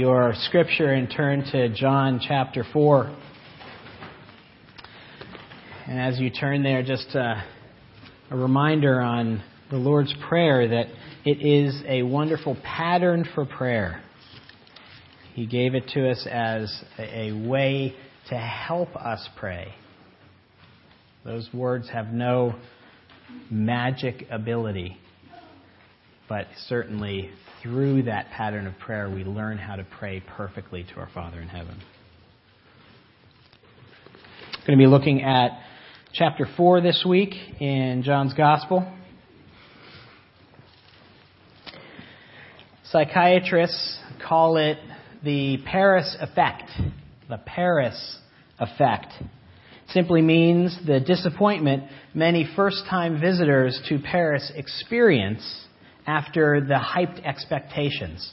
your scripture and turn to John chapter 4. And as you turn there, just a, a, reminder on the Lord's Prayer that it is a wonderful pattern for prayer. He gave it to us as a, a way to help us pray. Those words have no magic ability, but certainly through that pattern of prayer, we learn how to pray perfectly to our Father in heaven. I'm going to be looking at chapter 4 this week in John's Gospel. Psychiatrists call it the Paris effect. The Paris effect simply means the disappointment many first time visitors to Paris experience after the hyped expectations.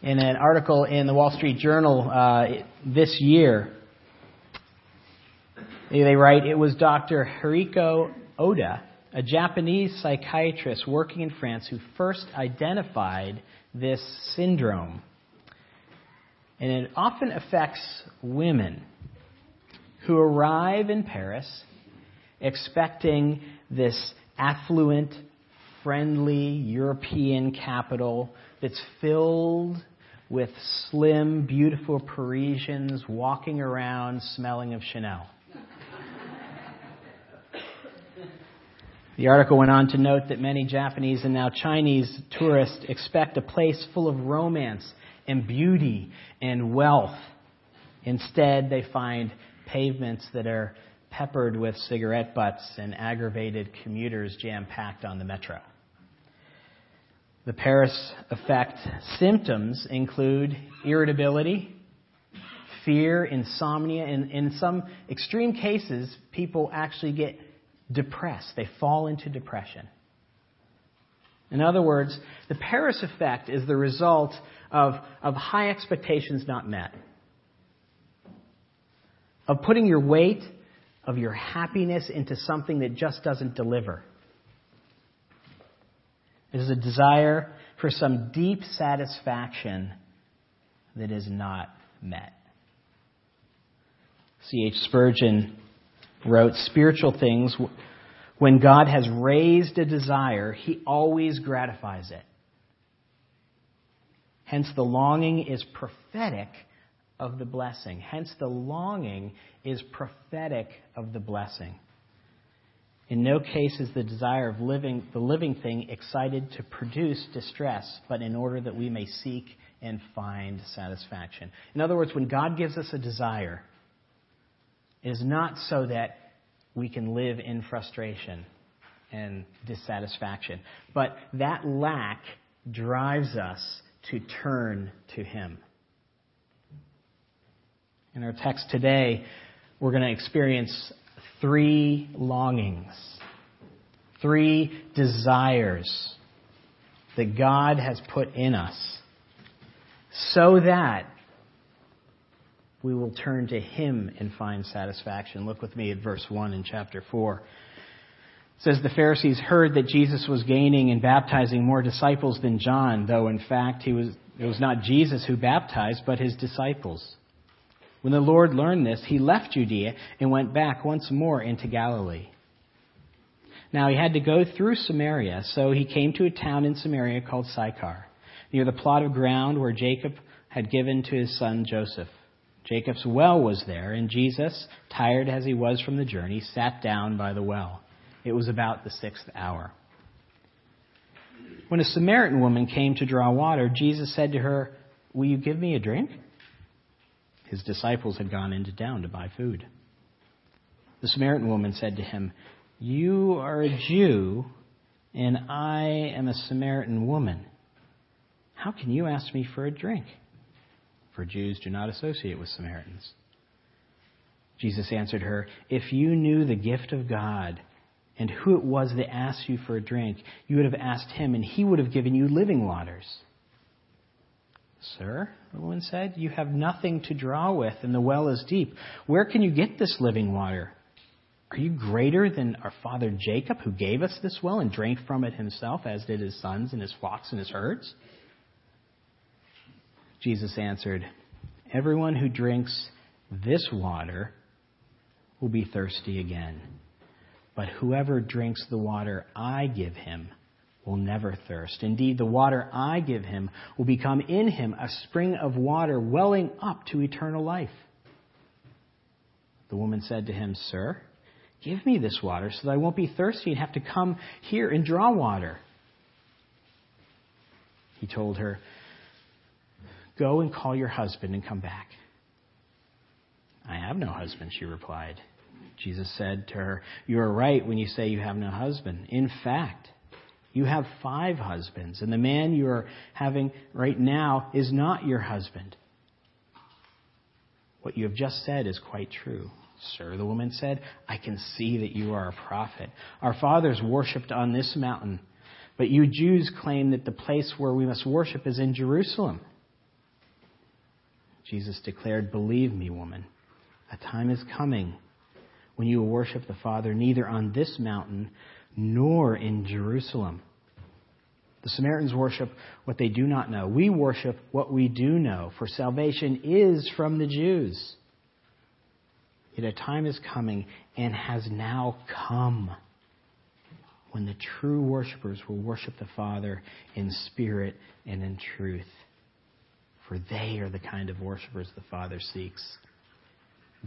In an article in the Wall Street Journal uh, this year, they write it was Dr. Hiroko Oda, a Japanese psychiatrist working in France, who first identified this syndrome. And it often affects women who arrive in Paris expecting this affluent, friendly European capital that's filled with slim, beautiful Parisians walking around smelling of Chanel. The article went on to note that many Japanese and now Chinese tourists expect a place full of romance and beauty and wealth. Instead, they find pavements that are peppered with cigarette butts and aggravated commuters jam packed on the metro. The Paris effect symptoms include irritability, fear, insomnia, and in some extreme cases, people actually get depressed. They fall into depression. In other words, the Paris effect is the result of, of high expectations not met, of putting your weight of your happiness into something that just doesn't deliver. It is a desire for some deep satisfaction that is not met. C.H. Spurgeon wrote Spiritual things, when God has raised a desire, He always gratifies it. Hence, the longing is prophetic of the blessing. Hence, the longing is prophetic of the blessing. In no case is the desire of living, the living thing excited to produce distress, but in order that we may seek and find satisfaction. In other words, when God gives us a desire, it is not so that we can live in frustration and dissatisfaction, but that lack drives us to turn to Him. In our text today, we're going to experience three longings, three desires that God has put in us so that we will turn to Him and find satisfaction. Look with me at verse 1 in chapter 4. It says the Pharisees heard that Jesus was gaining and baptizing more disciples than John, though in fact he was, it was not Jesus who baptized, but his disciples. When the Lord learned this, he left Judea and went back once more into Galilee. Now he had to go through Samaria, so he came to a town in Samaria called Sychar, near the plot of ground where Jacob had given to his son Joseph. Jacob's well was there, and Jesus, tired as he was from the journey, sat down by the well. It was about the sixth hour. When a Samaritan woman came to draw water, Jesus said to her, Will you give me a drink? His disciples had gone into town to buy food. The Samaritan woman said to him, You are a Jew, and I am a Samaritan woman. How can you ask me for a drink? For Jews do not associate with Samaritans. Jesus answered her, If you knew the gift of God and who it was that asked you for a drink, you would have asked him, and he would have given you living waters. Sir, the woman said, you have nothing to draw with, and the well is deep. Where can you get this living water? Are you greater than our father Jacob, who gave us this well and drank from it himself, as did his sons and his flocks and his herds? Jesus answered, Everyone who drinks this water will be thirsty again. But whoever drinks the water I give him will never thirst. Indeed, the water I give him will become in him a spring of water welling up to eternal life. The woman said to him, Sir, give me this water so that I won't be thirsty and have to come here and draw water. He told her, Go and call your husband and come back. I have no husband, she replied. Jesus said to her, You are right when you say you have no husband. In fact, you have five husbands, and the man you are having right now is not your husband. What you have just said is quite true. Sir, the woman said, I can see that you are a prophet. Our fathers worshipped on this mountain, but you Jews claim that the place where we must worship is in Jerusalem. Jesus declared, Believe me, woman, a time is coming when you will worship the Father neither on this mountain nor in Jerusalem. The Samaritans worship what they do not know. We worship what we do know, for salvation is from the Jews. Yet a time is coming and has now come when the true worshippers will worship the Father in spirit and in truth. For they are the kind of worshippers the Father seeks.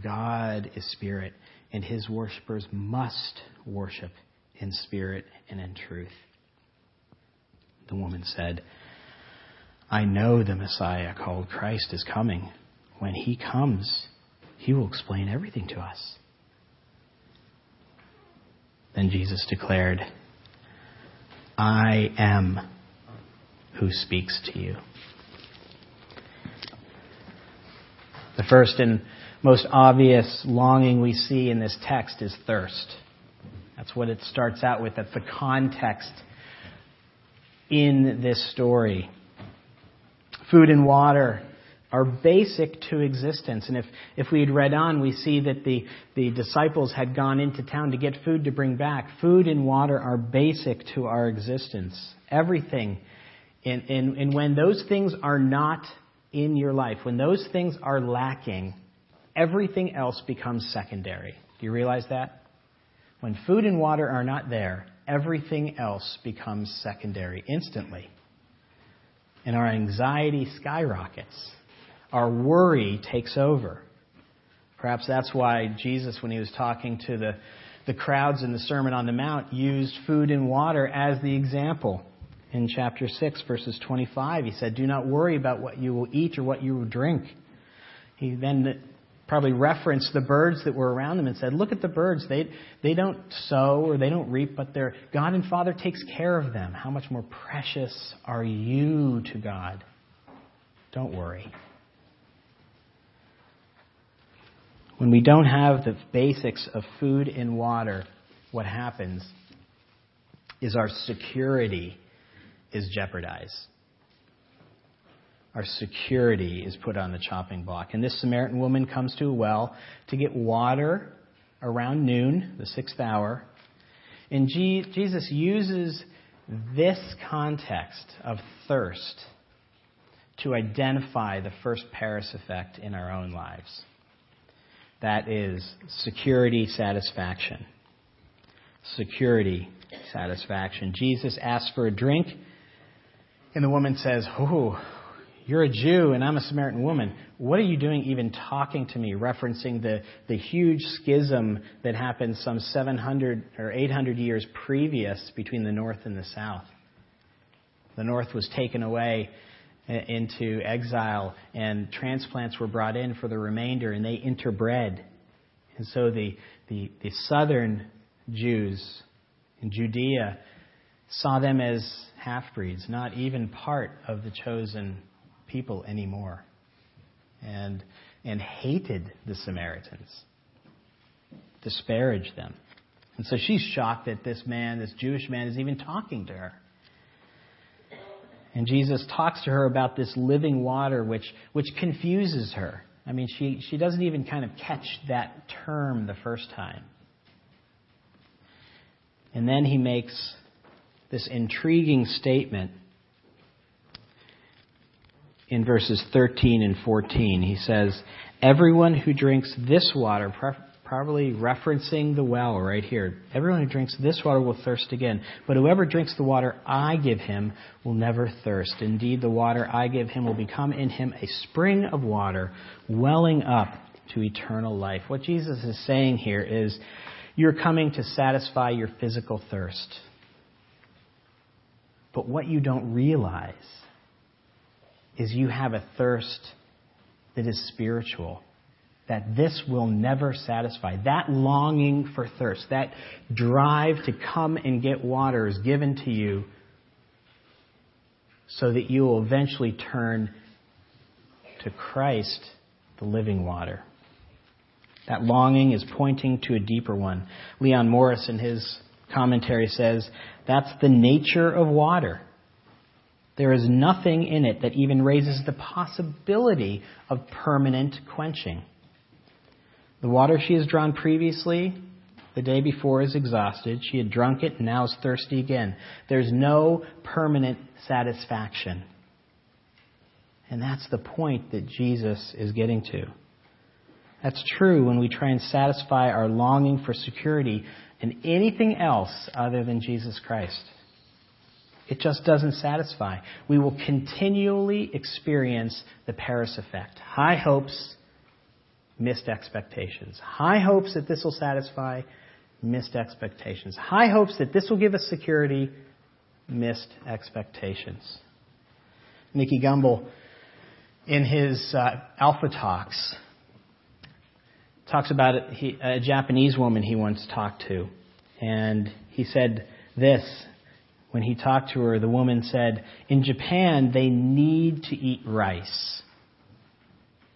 God is spirit, and his worshippers must worship in spirit and in truth. The woman said, I know the Messiah called Christ is coming. When he comes, he will explain everything to us. Then Jesus declared, I am who speaks to you. The first and most obvious longing we see in this text is thirst. That's what it starts out with. That's the context in this story. Food and water are basic to existence. And if, if we had read on, we see that the, the disciples had gone into town to get food to bring back. Food and water are basic to our existence. Everything. And, and, and when those things are not in your life, when those things are lacking, everything else becomes secondary. Do you realize that? When food and water are not there, everything else becomes secondary instantly. And our anxiety skyrockets. Our worry takes over. Perhaps that's why Jesus, when he was talking to the, the crowds in the Sermon on the Mount, used food and water as the example. In chapter 6, verses 25, he said, Do not worry about what you will eat or what you will drink. He then probably referenced the birds that were around them and said, Look at the birds. They, they don't sow or they don't reap, but their God and Father takes care of them. How much more precious are you to God? Don't worry. When we don't have the basics of food and water, what happens is our security is jeopardized our security is put on the chopping block. And this Samaritan woman comes to a well to get water around noon, the sixth hour. And Jesus uses this context of thirst to identify the first Paris effect in our own lives. That is security satisfaction. Security satisfaction. Jesus asks for a drink, and the woman says, Oh, you're a Jew and I'm a Samaritan woman. What are you doing even talking to me? Referencing the, the huge schism that happened some 700 or 800 years previous between the North and the South. The North was taken away uh, into exile and transplants were brought in for the remainder and they interbred. And so the, the, the southern Jews in Judea saw them as half breeds, not even part of the chosen people anymore and, and hated the Samaritans, disparaged them. And so she's shocked that this man, this Jewish man, is even talking to her. And Jesus talks to her about this living water, which, which confuses her. I mean, she, she doesn't even kind of catch that term the first time. And then he makes this intriguing statement in verses 13 and 14. He says, Everyone who drinks this water, probably referencing the well right here, everyone who drinks this water will thirst again. But whoever drinks the water I give him will never thirst. Indeed, the water I give him will become in him a spring of water welling up to eternal life. What Jesus is saying here is, you're coming to satisfy your physical thirst. But what you don't realize is you have a thirst that is spiritual, that this will never satisfy. That longing for thirst, that drive to come and get water is given to you so that you will eventually turn to Christ, the living water. That longing is pointing to a deeper one. Leon Morris, in his commentary, says that's the nature of water. There is nothing in it that even raises the possibility of permanent quenching. The water she has drawn previously, the day before, is exhausted. She had drunk it and now is thirsty again. There's no permanent satisfaction. And that's the point that Jesus is getting to. That's true when we try and satisfy our longing for security in anything else other than Jesus Christ. It just doesn't satisfy. We will continually experience the Paris effect. High hopes, missed expectations. High hopes that this will satisfy, missed expectations. High hopes that this will give us security, missed expectations. Nicky Gumbel, in his uh, Alpha Talks, talks about he, a Japanese woman he once talked to. And he said this when he talked to her. The woman said, In Japan, they need to eat rice.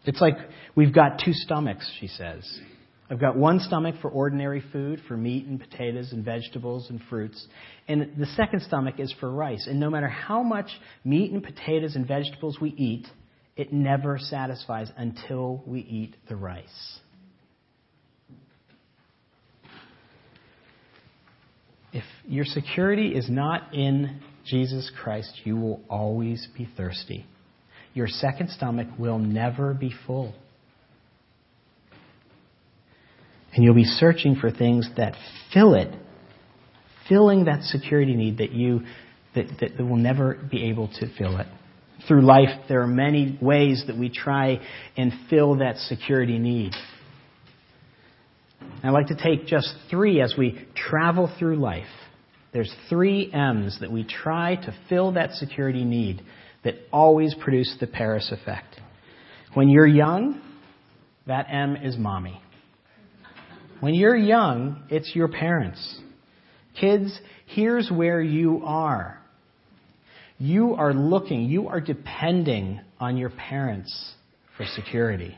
It's like we've got two stomachs, she says. I've got one stomach for ordinary food, for meat and potatoes and vegetables and fruits. And the second stomach is for rice. And no matter how much meat and potatoes and vegetables we eat, it never satisfies until we eat the rice. If your security is not in Jesus Christ, you will always be thirsty. Your second stomach will never be full. And you'll be searching for things that fill it, filling that security need that you that, that will never be able to fill it. Through life, there are many ways that we try and fill that security need. I'd like to take just three as we travel through life. There's three M's that we try to fill that security need that always produce the Paris effect. When you're young, that M is mommy. When you're young, it's your parents. Kids, here's where you are. You are looking, you are depending on your parents for security.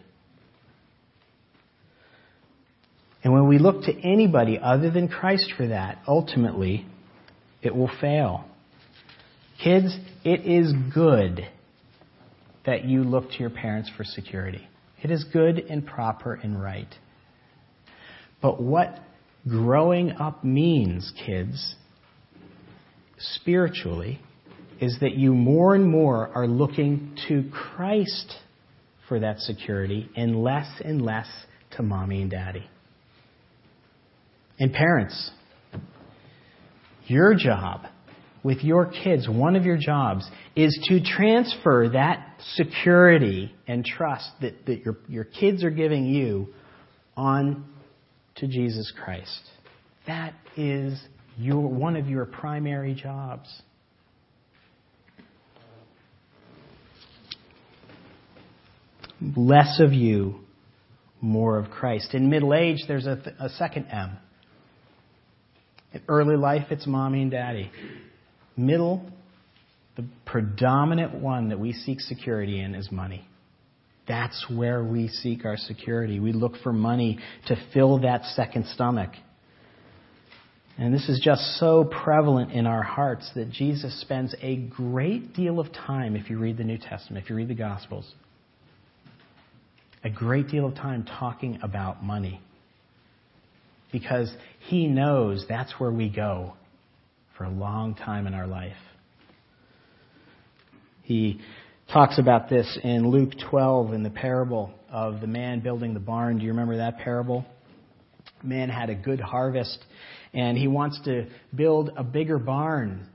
And when we look to anybody other than Christ for that, ultimately, it will fail. Kids, it is good that you look to your parents for security. It is good and proper and right. But what growing up means, kids, spiritually, is that you more and more are looking to Christ for that security and less and less to mommy and daddy. And parents, your job with your kids, one of your jobs is to transfer that security and trust that, that your, your kids are giving you on to Jesus Christ. That is your, one of your primary jobs. Less of you, more of Christ. In middle age, there's a, a second M in early life, it's mommy and daddy. Middle, the predominant one that we seek security in is money. That's where we seek our security. We look for money to fill that second stomach. And this is just so prevalent in our hearts that Jesus spends a great deal of time, if you read the New Testament, if you read the Gospels, a great deal of time talking about money because He knows that's where we go for a long time in our life. He talks about this in Luke 12 in the parable of the man building the barn. Do you remember that parable? Man had a good harvest and he wants to build a bigger barn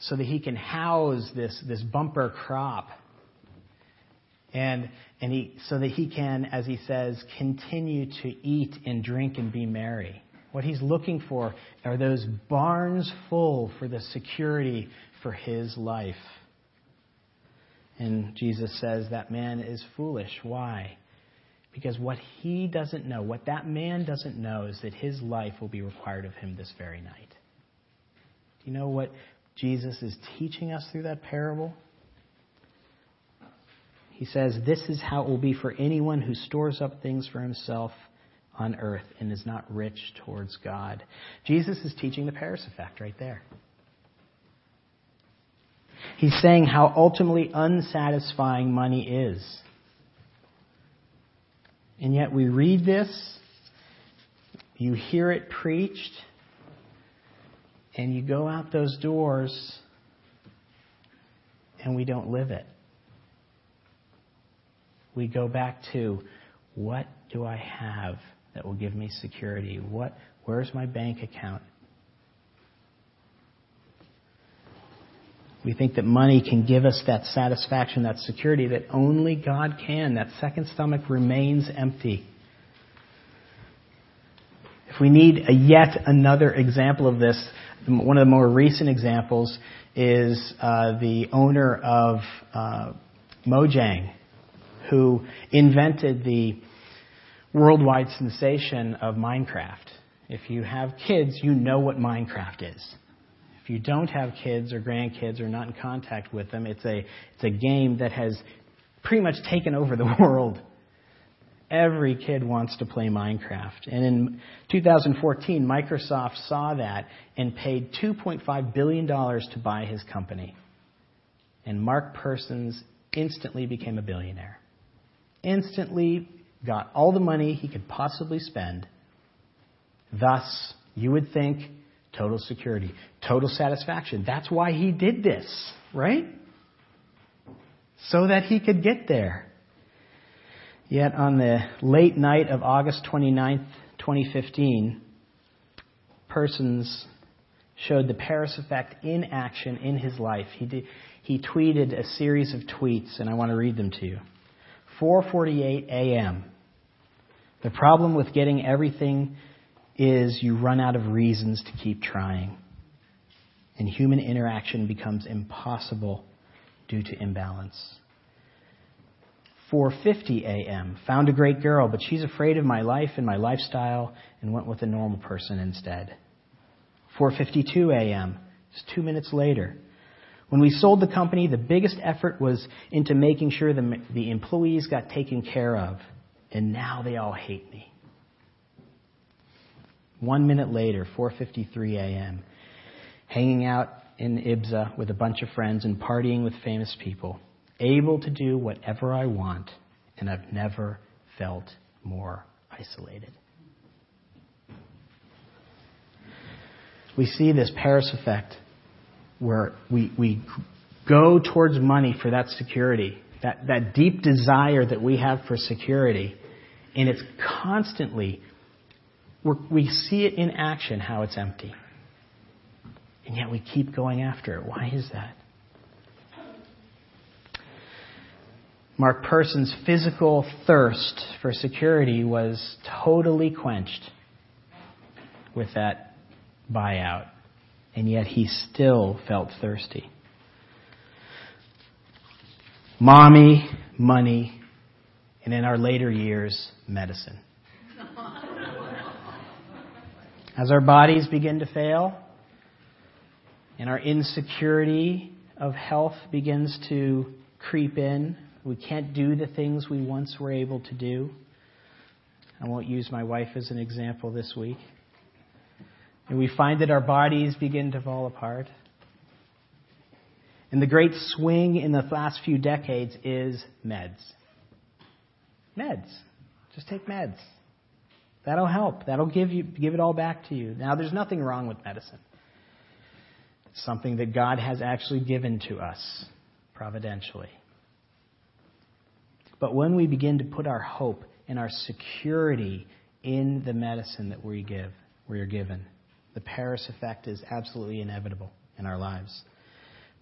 so that he can house this, this bumper crop. And, and he, so that he can, as he says, continue to eat and drink and be merry. What he's looking for are those barns full for the security for his life. And Jesus says that man is foolish. Why? Because what he doesn't know, what that man doesn't know, is that his life will be required of him this very night. Do you know what Jesus is teaching us through that parable? He says, This is how it will be for anyone who stores up things for himself on earth and is not rich towards God. Jesus is teaching the Paris effect right there. He's saying how ultimately unsatisfying money is. And yet we read this, you hear it preached, and you go out those doors and we don't live it. We go back to what do I have that will give me security? What where's my bank account? We think that money can give us that satisfaction, that security that only God can. That second stomach remains empty. If we need a yet another example of this, one of the more recent examples is uh, the owner of uh, Mojang, who invented the worldwide sensation of Minecraft. If you have kids, you know what Minecraft is. If you don't have kids or grandkids or not in contact with them, it's a, it's a game that has pretty much taken over the world. Every kid wants to play Minecraft. And in 2014, Microsoft saw that and paid $2.5 billion to buy his company. And Markus Persson instantly became a billionaire. Instantly got all the money he could possibly spend. Thus, you would think Total security, total satisfaction. That's why he did this, right? So that he could get there. Yet on the late night of August 29th, 2015, Persson showed the Paris effect in action in his life. He, did, he tweeted a series of tweets, and I want to read them to you. 4:48 a.m. The problem with getting everything is you run out of reasons to keep trying. And human interaction becomes impossible due to imbalance. 4:50 a.m. Found a great girl, but she's afraid of my life and my lifestyle and went with a normal person instead. 4:52 a.m. Just 2 minutes later. When we sold the company, the biggest effort was into making sure the, the employees got taken care of, and now they all hate me. One minute later, 4:53 a.m., hanging out in Ibiza with a bunch of friends and partying with famous people, able to do whatever I want, and I've never felt more isolated. We see this Paris effect where we, we go towards money for that security, that, that deep desire that we have for security, and it's constantly we see it in action how it's empty. And yet we keep going after it. Why is that? Markus Persson's physical thirst for security was totally quenched with that buyout, and yet he still felt thirsty. Mommy, money, and in our later years, medicine. As our bodies begin to fail and our insecurity of health begins to creep in, we can't do the things we once were able to do. I won't use my wife as an example this week. And we find that our bodies begin to fall apart. And the great swing in the last few decades is meds. Meds. Just take meds. That'll help. That'll give you give it all back to you. Now there's nothing wrong with medicine. It's something that God has actually given to us providentially. But when we begin to put our hope and our security in the medicine that we give, we are given, the Paris effect is absolutely inevitable in our lives.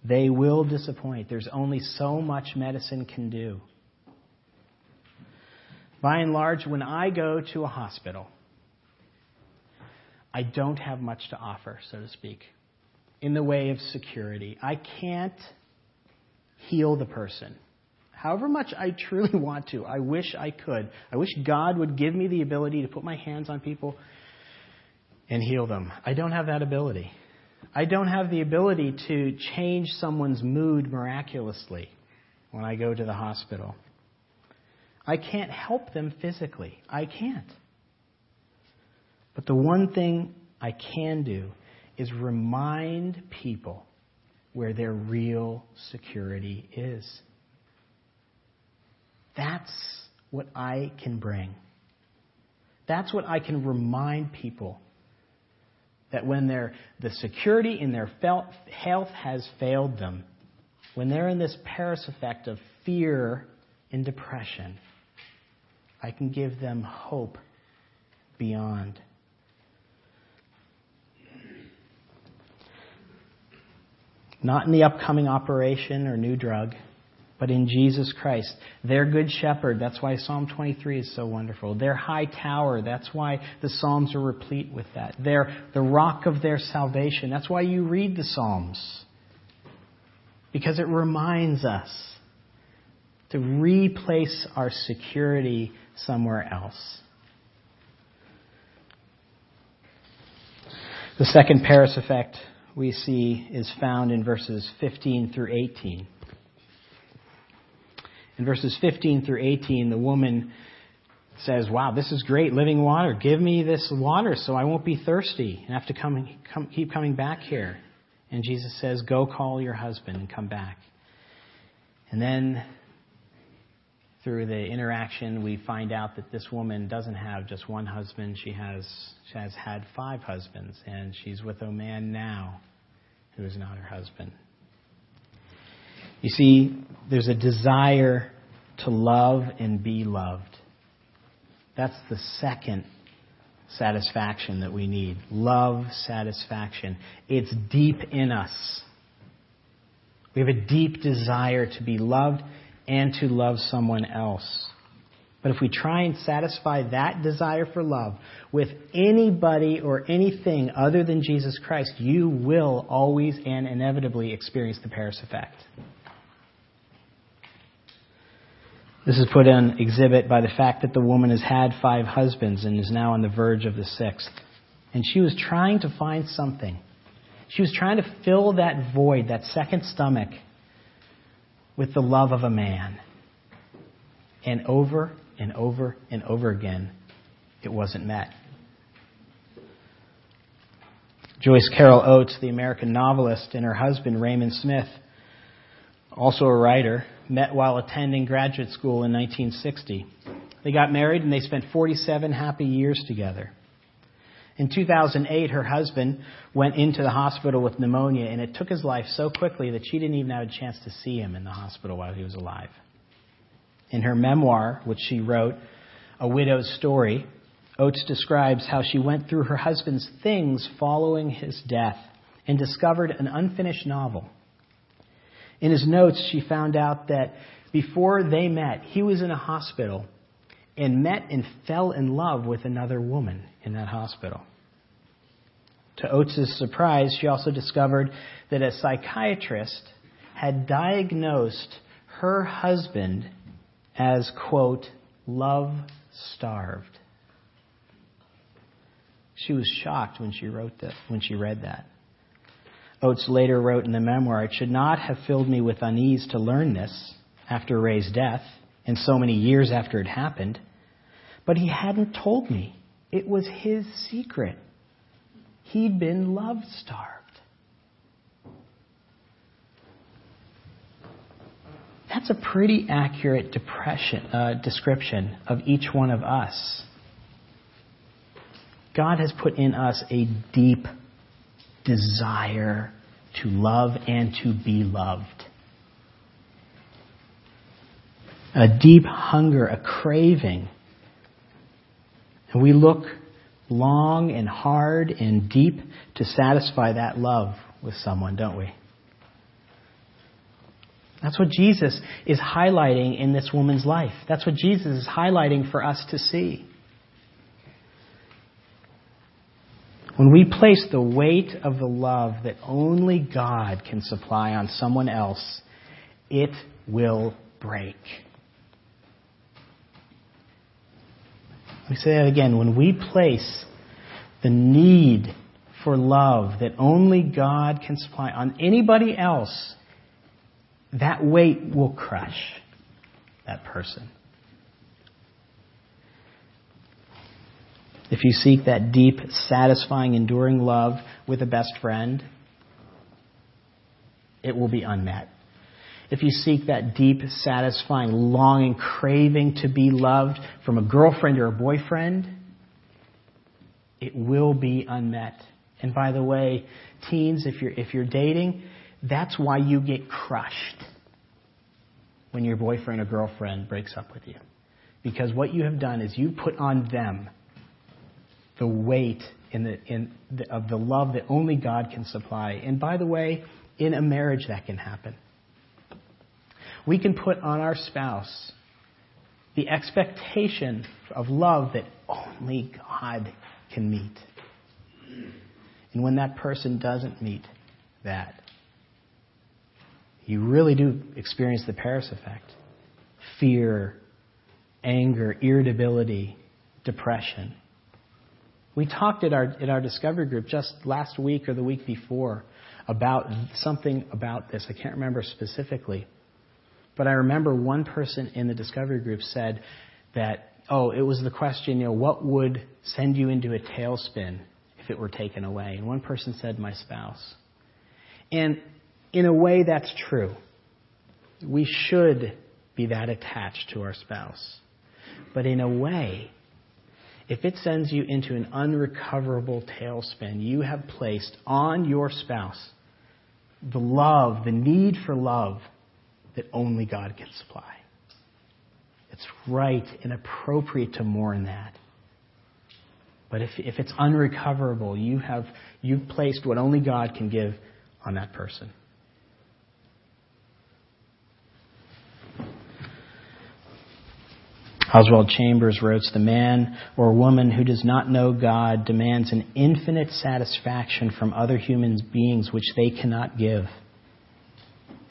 They will disappoint. There's only so much medicine can do. By and large, when I go to a hospital, I don't have much to offer, so to speak, in the way of security. I can't heal the person. However much I truly want to, I wish I could. I wish God would give me the ability to put my hands on people and heal them. I don't have that ability. I don't have the ability to change someone's mood miraculously when I go to the hospital. I can't help them physically. I can't. But the one thing I can do is remind people where their real security is. That's what I can bring. That's what I can remind people that when their the security in their health has failed them, when they're in this Paris effect of fear and depression, I can give them hope beyond. Not in the upcoming operation or new drug, but in Jesus Christ. Their good shepherd, that's why Psalm 23 is so wonderful. Their high tower, that's why the Psalms are replete with that. They're the rock of their salvation. That's why you read the Psalms. Because it reminds us to replace our security somewhere else. The second Paris effect we see is found in verses 15 through 18. In verses 15 through 18, the woman says, Wow, this is great, living water. Give me this water so I won't be thirsty and have to come, come, keep coming back here. And Jesus says, Go call your husband and come back. And then through the interaction, we find out that this woman doesn't have just one husband. She has, she has had five husbands, and she's with a man now who is not her husband. You see, there's a desire to love and be loved. That's the second satisfaction that we need. Love satisfaction. It's deep in us. We have a deep desire to be loved and to love someone else. But if we try and satisfy that desire for love with anybody or anything other than Jesus Christ, you will always and inevitably experience the Paris effect. This is put on exhibit by the fact that the woman has had five husbands and is now on the verge of the sixth. And she was trying to find something. She was trying to fill that void, that second stomach, with the love of a man. And over and over and over again, it wasn't met. Joyce Carol Oates, the American novelist, and her husband, Raymond Smith, also a writer, met while attending graduate school in 1960. They got married and they spent 47 happy years together. In 2008, her husband went into the hospital with pneumonia, and it took his life so quickly that she didn't even have a chance to see him in the hospital while he was alive. In her memoir, which she wrote, A Widow's Story, Oates describes how she went through her husband's things following his death and discovered an unfinished novel. In his notes, she found out that before they met, he was in a hospital and met and fell in love with another woman in that hospital. To Oates' surprise, she also discovered that a psychiatrist had diagnosed her husband as, quote, love starved. She was shocked when she wrote that, when she read that. Oates later wrote in the memoir, It should not have filled me with unease to learn this after Ray's death and so many years after it happened. But he hadn't told me. It was his secret. He'd been love starved. That's a pretty accurate uh, description of each one of us. God has put in us a deep desire to love and to be loved. a deep hunger, a craving. And we look long and hard and deep to satisfy that love with someone, don't we? That's what Jesus is highlighting in this woman's life. That's what Jesus is highlighting for us to see. When we place the weight of the love that only God can supply on someone else, it will break. Let me say that again. When we place the need for love that only God can supply on anybody else, that weight will crush that person. If you seek that deep, satisfying, enduring love with a best friend, it will be unmet. If you seek that deep, satisfying, longing, craving to be loved from a girlfriend or a boyfriend, it will be unmet. And by the way, teens, if you're, if you're dating, that's why you get crushed when your boyfriend or girlfriend breaks up with you. Because what you have done is you put on them the weight in the, in the, of the love that only God can supply. And by the way, in a marriage that can happen. We can put on our spouse the expectation of love that only God can meet. And when that person doesn't meet that, you really do experience the Paris effect fear, anger, irritability, depression. We talked at our, at our discovery group just last week or the week before about something about this. I can't remember specifically. But I remember one person in the discovery group said that, oh, it was the question, you know, what would send you into a tailspin if it were taken away? And one person said, my spouse. And in a way, that's true. We should be that attached to our spouse. But in a way, if it sends you into an unrecoverable tailspin, you have placed on your spouse the love, the need for love that only God can supply. It's right and appropriate to mourn that. But if, if it's unrecoverable, you have, you've placed what only God can give on that person. Oswald Chambers wrote, The man or woman who does not know God demands an infinite satisfaction from other human beings which they cannot give.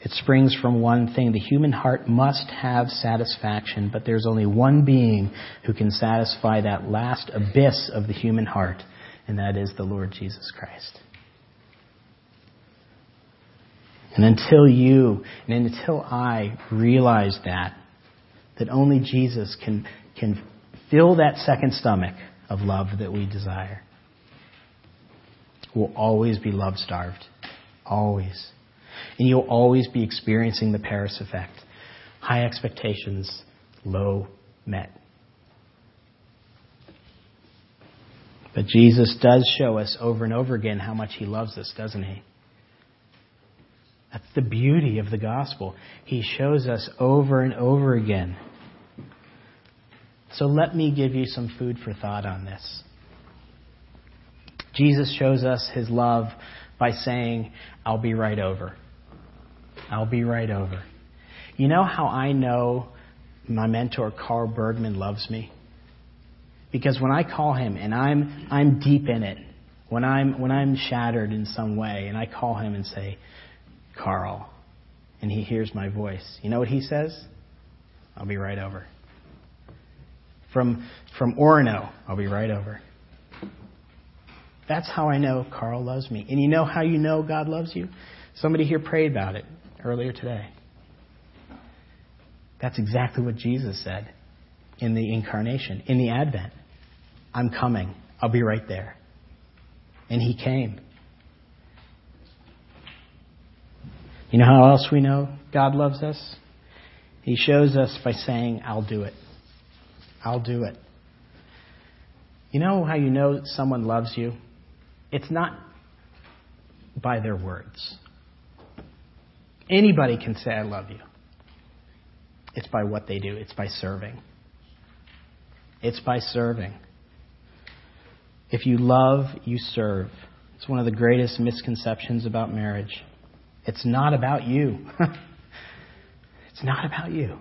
It springs from one thing. The human heart must have satisfaction, but there's only one being who can satisfy that last abyss of the human heart, and that is the Lord Jesus Christ. And until you and until I realize that, that only Jesus can, can fill that second stomach of love that we desire. We'll always be love starved. Always. And you'll always be experiencing the Paris effect. High expectations, low met. But Jesus does show us over and over again how much He loves us, doesn't He? That's the beauty of the gospel. He shows us over and over again so let me give you some food for thought on this. Jesus shows us his love by saying, I'll be right over. I'll be right over. You know how I know my mentor Carl Bergman loves me? Because when I call him and I'm I'm deep in it, when I'm when I'm shattered in some way and I call him and say, "Carl," and he hears my voice, you know what he says? I'll be right over from, from Orono. I'll be right over. That's how I know Carl loves me. And you know how you know God loves you? Somebody here prayed about it earlier today. That's exactly what Jesus said in the incarnation, in the Advent. I'm coming. I'll be right there. And he came. You know how else we know God loves us? He shows us by saying, I'll do it. I'll do it. You know how you know someone loves you? It's not by their words. Anybody can say, I love you. It's by what they do, it's by serving. It's by serving. If you love, you serve. It's one of the greatest misconceptions about marriage. It's not about you. it's not about you.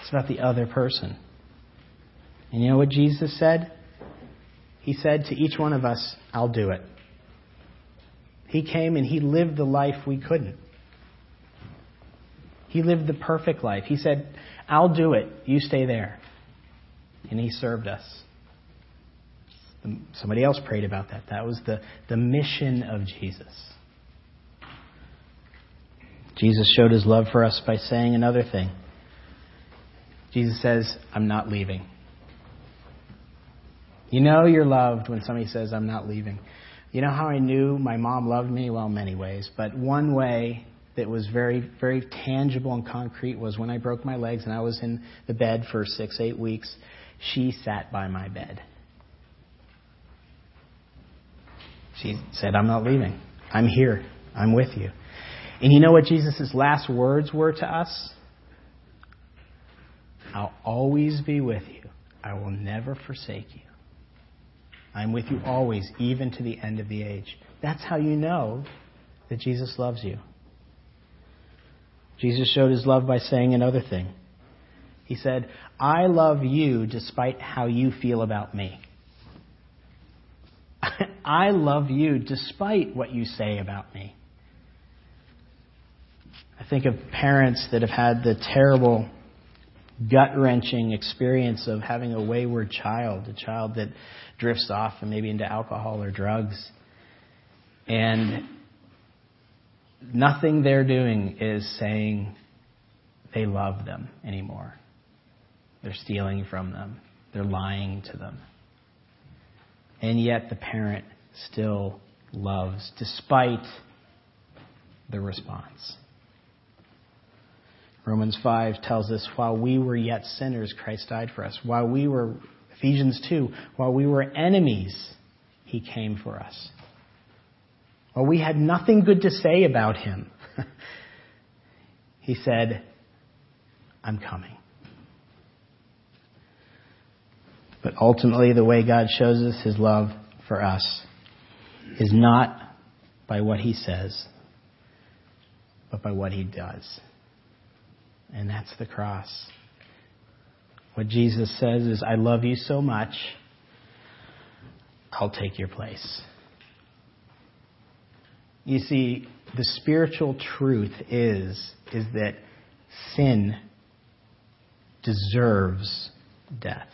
It's about the other person. And you know what Jesus said? He said to each one of us, I'll do it. He came and he lived the life we couldn't. He lived the perfect life. He said, I'll do it. You stay there. And he served us. Somebody else prayed about that. That was the, the mission of Jesus. Jesus showed his love for us by saying another thing. Jesus says, I'm not leaving. You know you're loved when somebody says, I'm not leaving. You know how I knew my mom loved me? Well, many ways. But one way that was very, very tangible and concrete was when I broke my legs and I was in the bed for six, eight weeks, she sat by my bed. She said, I'm not leaving. I'm here. I'm with you. And you know what Jesus' last words were to us? I'll always be with you. I will never forsake you. I'm with you always, even to the end of the age. That's how you know that Jesus loves you. Jesus showed his love by saying another thing. He said, I love you despite how you feel about me. I love you despite what you say about me. Think of parents that have had the terrible, gut wrenching experience of having a wayward child, a child that drifts off and maybe into alcohol or drugs. And nothing they're doing is saying they love them anymore. They're stealing from them, they're lying to them. And yet the parent still loves despite the response. Romans 5 tells us, while we were yet sinners, Christ died for us. While we were Ephesians 2, while we were enemies, he came for us. While we had nothing good to say about him, he said, I'm coming. But ultimately, the way God shows us his love for us is not by what he says, but by what he does. And that's the cross. What Jesus says is, I love you so much, I'll take your place. You see, the spiritual truth is, is that sin deserves death.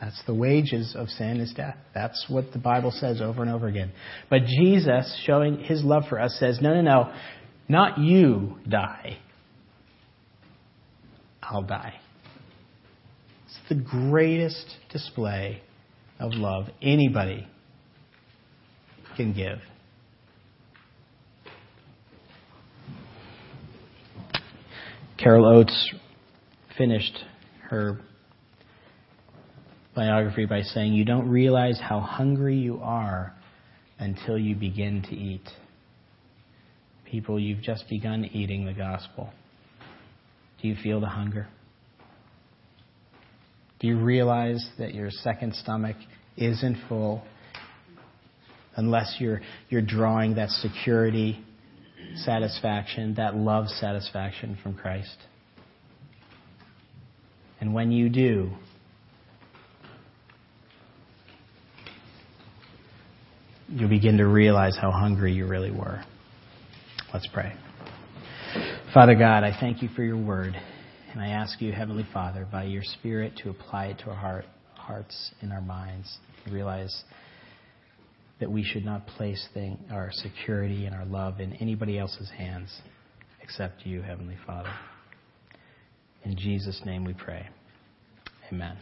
That's the wages of sin is death. That's what the Bible says over and over again. But Jesus, showing his love for us, says, no, no, no, not you die. I'll die It's the greatest display of love anybody can give. Carol Oates finished her biography by saying, You don't realize how hungry you are until you begin to eat. People, you've just begun eating the gospel. Do you feel the hunger? Do you realize that your second stomach isn't full unless you're, you're drawing that security satisfaction, that love satisfaction from Christ? And when you do, you'll begin to realize how hungry you really were. Let's pray. Father God, I thank you for your word. And I ask you, Heavenly Father, by your Spirit to apply it to our heart, hearts and our minds. and Realize that we should not place thing, our security and our love in anybody else's hands except you, Heavenly Father. In Jesus' name we pray. Amen.